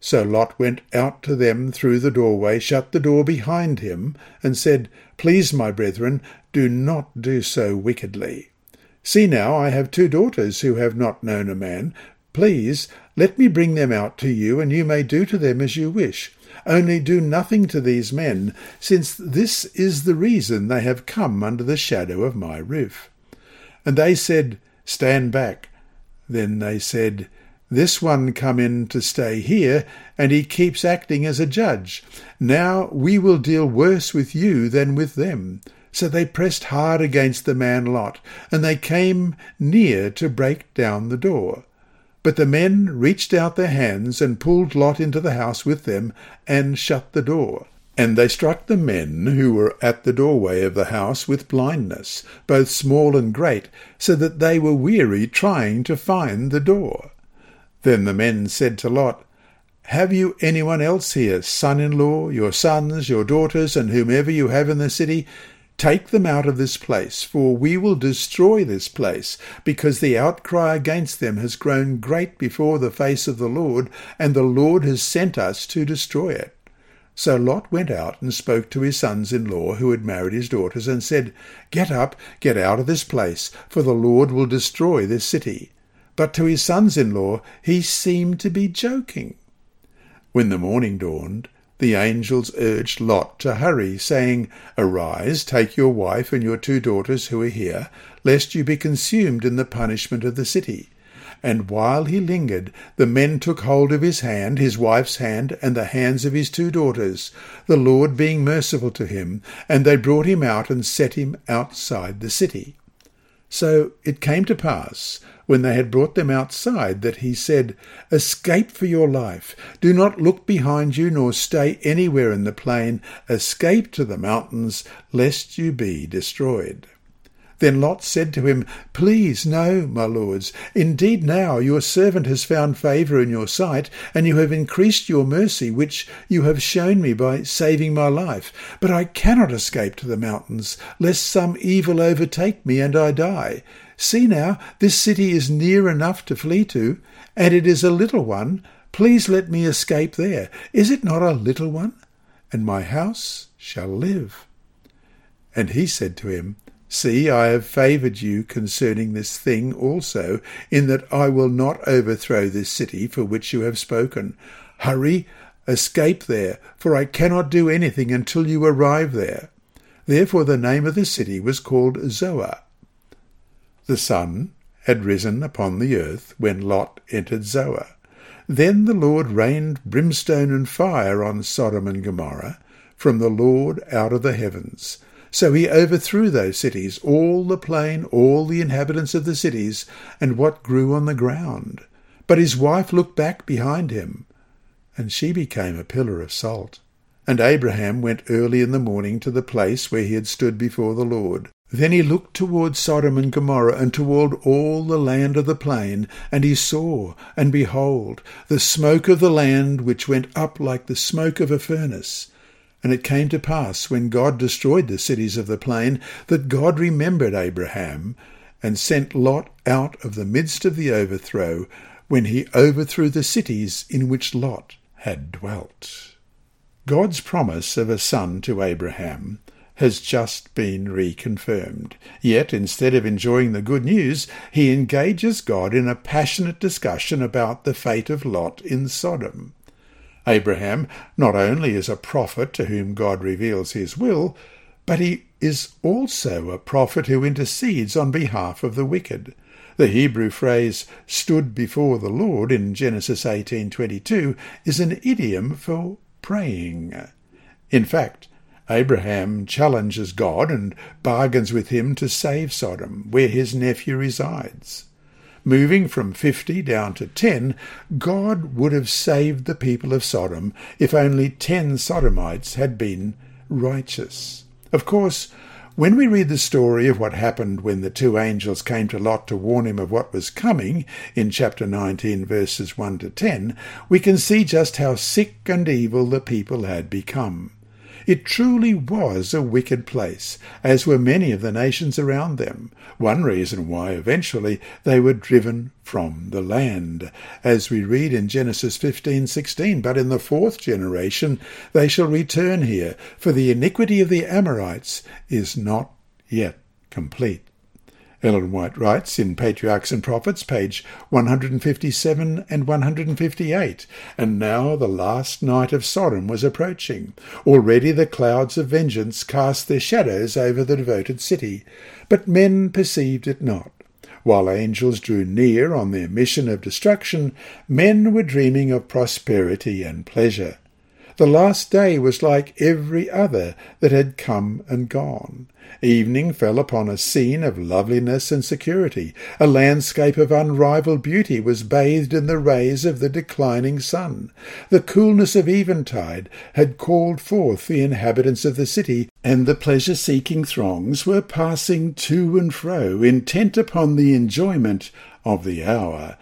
So Lot went out to them through the doorway, shut the door behind him, and said, Please, my brethren, do not do so wickedly. See now, I have two daughters who have not known a man. Please, let me bring them out to you, and you may do to them as you wish. Only do nothing to these men, since this is the reason they have come under the shadow of my roof. And they said, Stand back. Then they said, This one come in to stay here, and he keeps acting as a judge. Now we will deal worse with you than with them. So they pressed hard against the man Lot, and they came near to break down the door. But the men reached out their hands and pulled Lot into the house with them and shut the door. And they struck the men who were at the doorway of the house with blindness, both small and great, so that they were weary trying to find the door. Then the men said to Lot, Have you anyone else here, son in law, your sons, your daughters, and whomever you have in the city? Take them out of this place, for we will destroy this place, because the outcry against them has grown great before the face of the Lord, and the Lord has sent us to destroy it. So Lot went out and spoke to his sons in law, who had married his daughters, and said, Get up, get out of this place, for the Lord will destroy this city. But to his sons in law he seemed to be joking. When the morning dawned, the angels urged Lot to hurry, saying, Arise, take your wife and your two daughters who are here, lest you be consumed in the punishment of the city. And while he lingered, the men took hold of his hand, his wife's hand, and the hands of his two daughters, the Lord being merciful to him, and they brought him out and set him outside the city. So it came to pass, when they had brought them outside, that he said, Escape for your life. Do not look behind you, nor stay anywhere in the plain. Escape to the mountains, lest you be destroyed. Then Lot said to him, Please, no, my lords. Indeed, now your servant has found favour in your sight, and you have increased your mercy, which you have shown me by saving my life. But I cannot escape to the mountains, lest some evil overtake me and I die. See now, this city is near enough to flee to, and it is a little one. Please let me escape there. Is it not a little one? And my house shall live. And he said to him, See, I have favoured you concerning this thing also, in that I will not overthrow this city for which you have spoken. Hurry, escape there, for I cannot do anything until you arrive there. Therefore the name of the city was called Zoar. The sun had risen upon the earth when Lot entered Zoar. Then the Lord rained brimstone and fire on Sodom and Gomorrah from the Lord out of the heavens so he overthrew those cities, all the plain, all the inhabitants of the cities, and what grew on the ground. But his wife looked back behind him, and she became a pillar of salt. And Abraham went early in the morning to the place where he had stood before the Lord. Then he looked toward Sodom and Gomorrah, and toward all the land of the plain, and he saw, and behold, the smoke of the land which went up like the smoke of a furnace. And it came to pass, when God destroyed the cities of the plain, that God remembered Abraham, and sent Lot out of the midst of the overthrow, when he overthrew the cities in which Lot had dwelt. God's promise of a son to Abraham has just been reconfirmed. Yet, instead of enjoying the good news, he engages God in a passionate discussion about the fate of Lot in Sodom. Abraham not only is a prophet to whom God reveals his will, but he is also a prophet who intercedes on behalf of the wicked. The Hebrew phrase stood before the Lord in Genesis 18:22 is an idiom for praying. In fact, Abraham challenges God and bargains with him to save Sodom, where his nephew resides. Moving from fifty down to ten, God would have saved the people of Sodom if only ten Sodomites had been righteous. Of course, when we read the story of what happened when the two angels came to Lot to warn him of what was coming in chapter 19, verses 1 to 10, we can see just how sick and evil the people had become. It truly was a wicked place, as were many of the nations around them. One reason why eventually they were driven from the land, as we read in Genesis 15:16. But in the fourth generation they shall return here, for the iniquity of the Amorites is not yet complete. Ellen White writes in Patriarchs and Prophets, page 157 and 158, And now the last night of Sodom was approaching. Already the clouds of vengeance cast their shadows over the devoted city, but men perceived it not. While angels drew near on their mission of destruction, men were dreaming of prosperity and pleasure. The last day was like every other that had come and gone. Evening fell upon a scene of loveliness and security. A landscape of unrivalled beauty was bathed in the rays of the declining sun. The coolness of eventide had called forth the inhabitants of the city, and the pleasure-seeking throngs were passing to and fro, intent upon the enjoyment of the hour.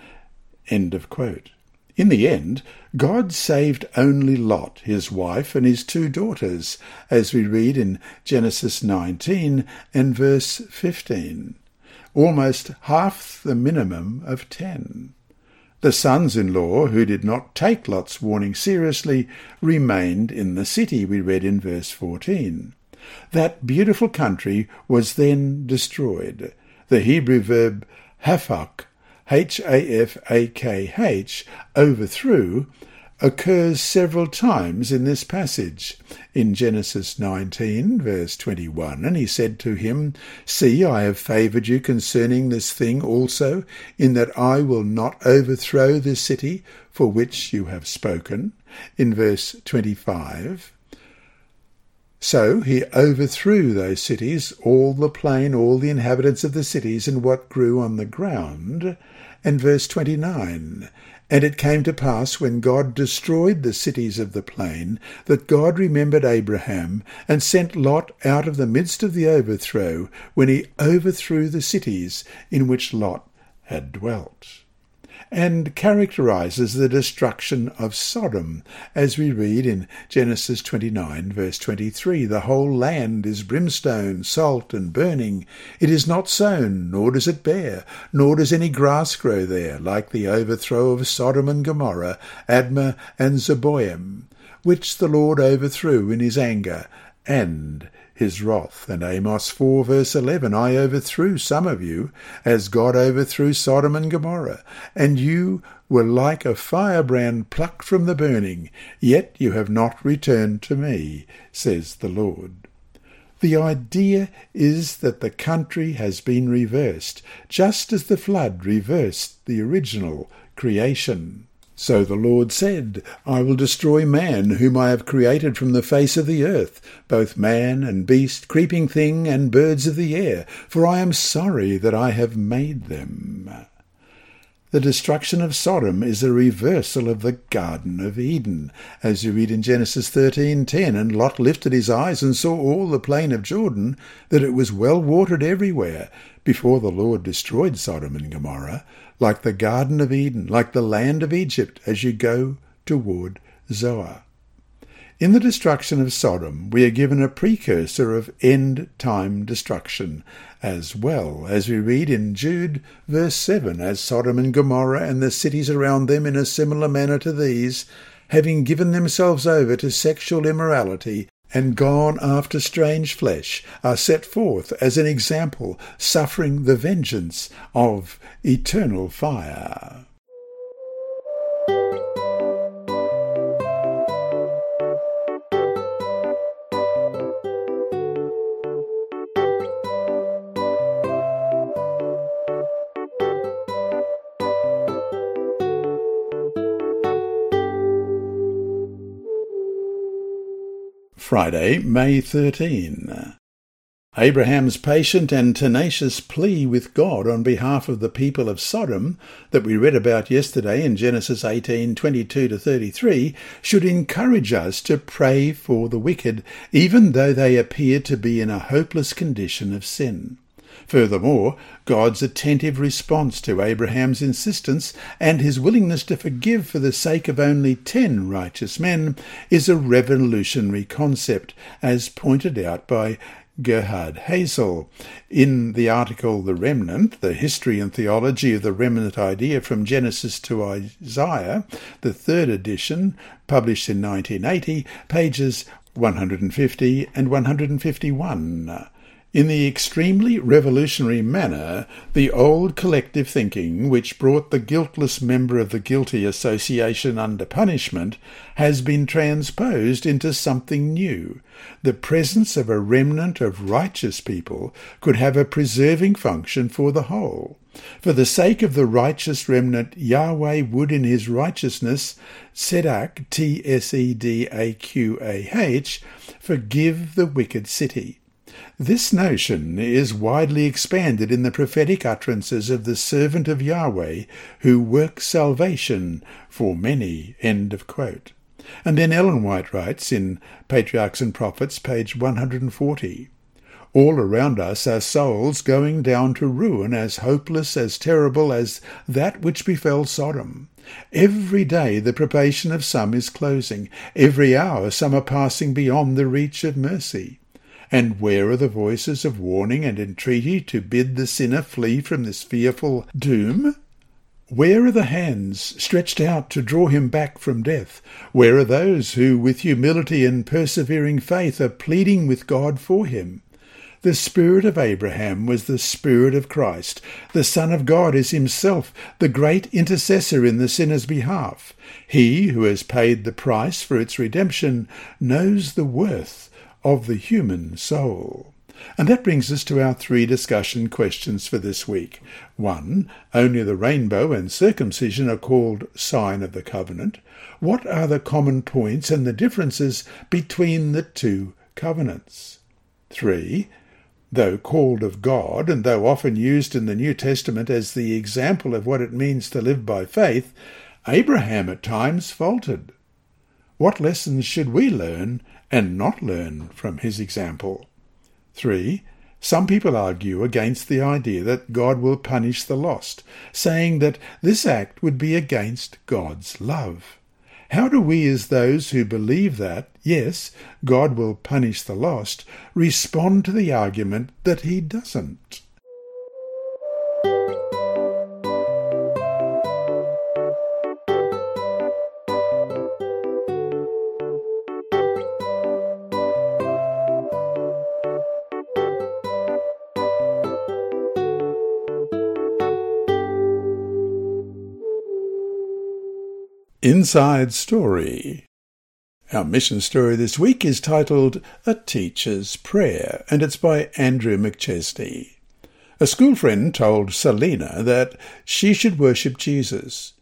End of quote. In the end, God saved only Lot, his wife, and his two daughters, as we read in Genesis 19 and verse 15, almost half the minimum of ten. The sons in law, who did not take Lot's warning seriously, remained in the city, we read in verse 14. That beautiful country was then destroyed. The Hebrew verb hafak H-A-F-A-K-H, overthrew, occurs several times in this passage. In Genesis 19, verse 21, and he said to him, See, I have favoured you concerning this thing also, in that I will not overthrow this city for which you have spoken. In verse 25, so he overthrew those cities, all the plain, all the inhabitants of the cities, and what grew on the ground. And verse 29 And it came to pass, when God destroyed the cities of the plain, that God remembered Abraham, and sent Lot out of the midst of the overthrow, when he overthrew the cities in which Lot had dwelt and characterizes the destruction of Sodom, as we read in Genesis 29, verse 23 The whole land is brimstone, salt, and burning. It is not sown, nor does it bear, nor does any grass grow there, like the overthrow of Sodom and Gomorrah, Admah and Zeboim, which the Lord overthrew in his anger, and his wrath. And Amos 4 verse 11, I overthrew some of you, as God overthrew Sodom and Gomorrah, and you were like a firebrand plucked from the burning, yet you have not returned to me, says the Lord. The idea is that the country has been reversed, just as the flood reversed the original creation. So the Lord said, I will destroy man, whom I have created from the face of the earth, both man and beast, creeping thing, and birds of the air, for I am sorry that I have made them. The destruction of Sodom is a reversal of the Garden of Eden, as you read in Genesis 13:10, and Lot lifted his eyes and saw all the plain of Jordan, that it was well watered everywhere, before the Lord destroyed Sodom and Gomorrah like the Garden of Eden, like the land of Egypt, as you go toward Zoar. In the destruction of Sodom, we are given a precursor of end time destruction, as well as we read in Jude, verse 7 As Sodom and Gomorrah and the cities around them, in a similar manner to these, having given themselves over to sexual immorality, and gone after strange flesh are set forth as an example, suffering the vengeance of eternal fire. Friday, May 13. Abraham's patient and tenacious plea with God on behalf of the people of Sodom that we read about yesterday in Genesis 18:22 to 33 should encourage us to pray for the wicked even though they appear to be in a hopeless condition of sin. Furthermore, God's attentive response to Abraham's insistence and his willingness to forgive for the sake of only ten righteous men is a revolutionary concept, as pointed out by Gerhard Hasel. In the article The Remnant, The History and Theology of the Remnant Idea from Genesis to Isaiah, the third edition, published in 1980, pages 150 and 151. In the extremely revolutionary manner, the old collective thinking which brought the guiltless member of the guilty association under punishment has been transposed into something new. The presence of a remnant of righteous people could have a preserving function for the whole. For the sake of the righteous remnant, Yahweh would in his righteousness, Tsedak, T-S-E-D-A-Q-A-H, forgive the wicked city. This notion is widely expanded in the prophetic utterances of the servant of Yahweh who works salvation for many. End of quote. And then Ellen White writes in Patriarchs and Prophets, page 140. All around us are souls going down to ruin as hopeless, as terrible as that which befell Sodom. Every day the probation of some is closing. Every hour some are passing beyond the reach of mercy. And where are the voices of warning and entreaty to bid the sinner flee from this fearful doom? Where are the hands stretched out to draw him back from death? Where are those who, with humility and persevering faith, are pleading with God for him? The spirit of Abraham was the spirit of Christ. The Son of God is himself the great intercessor in the sinner's behalf. He who has paid the price for its redemption knows the worth of the human soul. And that brings us to our three discussion questions for this week. One, only the rainbow and circumcision are called sign of the covenant. What are the common points and the differences between the two covenants? Three, though called of God, and though often used in the New Testament as the example of what it means to live by faith, Abraham at times faltered. What lessons should we learn and not learn from his example. 3. Some people argue against the idea that God will punish the lost, saying that this act would be against God's love. How do we, as those who believe that, yes, God will punish the lost, respond to the argument that he doesn't? Inside Story. Our mission story this week is titled A Teacher's Prayer, and it's by Andrew McChesney. A school friend told Selina that she should worship Jesus.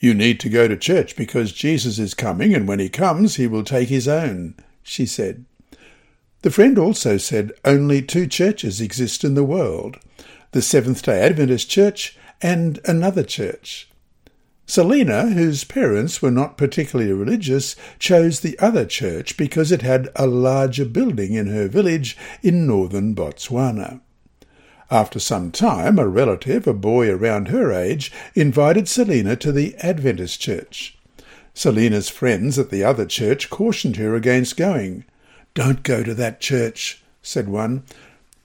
You need to go to church because Jesus is coming, and when he comes, he will take his own, she said. The friend also said only two churches exist in the world the Seventh day Adventist Church and another church. Selina, whose parents were not particularly religious, chose the other church because it had a larger building in her village in northern Botswana. After some time, a relative, a boy around her age, invited Selina to the Adventist church. Selina's friends at the other church cautioned her against going. Don't go to that church, said one.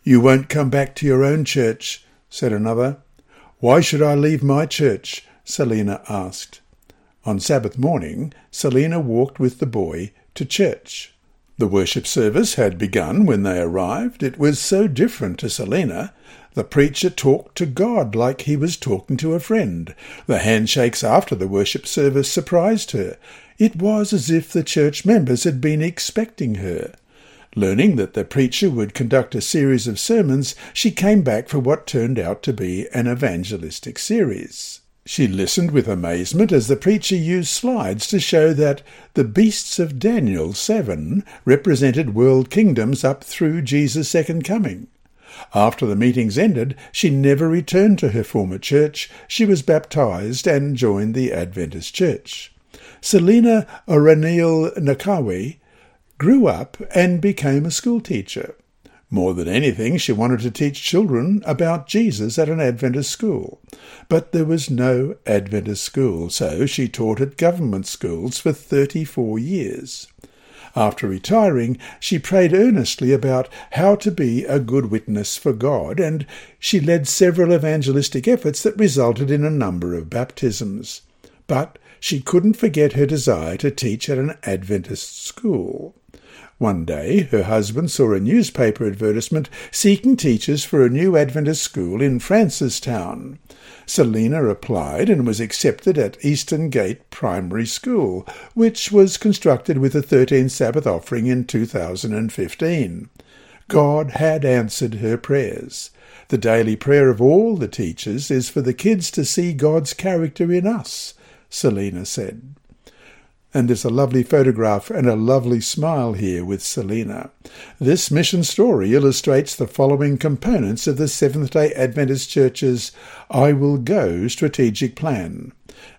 You won't come back to your own church, said another. Why should I leave my church? Selina asked. On Sabbath morning, Selina walked with the boy to church. The worship service had begun when they arrived. It was so different to Selina. The preacher talked to God like he was talking to a friend. The handshakes after the worship service surprised her. It was as if the church members had been expecting her. Learning that the preacher would conduct a series of sermons, she came back for what turned out to be an evangelistic series. She listened with amazement as the preacher used slides to show that the beasts of Daniel 7 represented world kingdoms up through Jesus' second coming. After the meetings ended, she never returned to her former church. She was baptized and joined the Adventist Church. Selina Oranil Nakawi grew up and became a schoolteacher. More than anything, she wanted to teach children about Jesus at an Adventist school. But there was no Adventist school, so she taught at government schools for 34 years. After retiring, she prayed earnestly about how to be a good witness for God, and she led several evangelistic efforts that resulted in a number of baptisms. But she couldn't forget her desire to teach at an Adventist school. One day, her husband saw a newspaper advertisement seeking teachers for a new Adventist school in Francistown. Selina applied and was accepted at Eastern Gate Primary School, which was constructed with a 13th Sabbath offering in 2015. God had answered her prayers. The daily prayer of all the teachers is for the kids to see God's character in us Selina said. And there's a lovely photograph and a lovely smile here with Selina. This mission story illustrates the following components of the Seventh day Adventist Church's I Will Go strategic plan.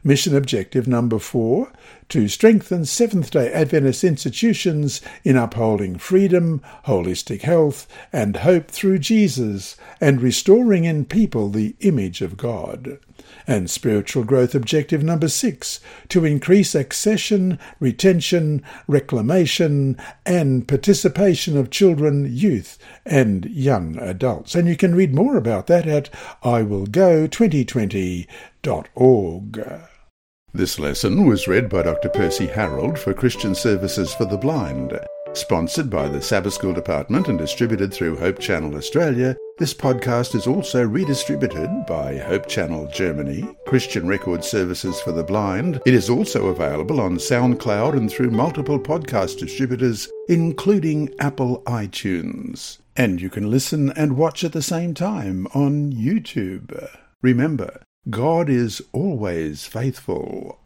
Mission objective number four to strengthen Seventh day Adventist institutions in upholding freedom, holistic health, and hope through Jesus, and restoring in people the image of God. And spiritual growth objective number six to increase accession, retention, reclamation, and participation of children, youth, and young adults. And you can read more about that at iwillgo2020.org. This lesson was read by Dr. Percy Harrold for Christian Services for the Blind. Sponsored by the Sabbath School Department and distributed through Hope Channel Australia, this podcast is also redistributed by Hope Channel Germany, Christian Record Services for the Blind. It is also available on SoundCloud and through multiple podcast distributors, including Apple iTunes. And you can listen and watch at the same time on YouTube. Remember, God is always faithful.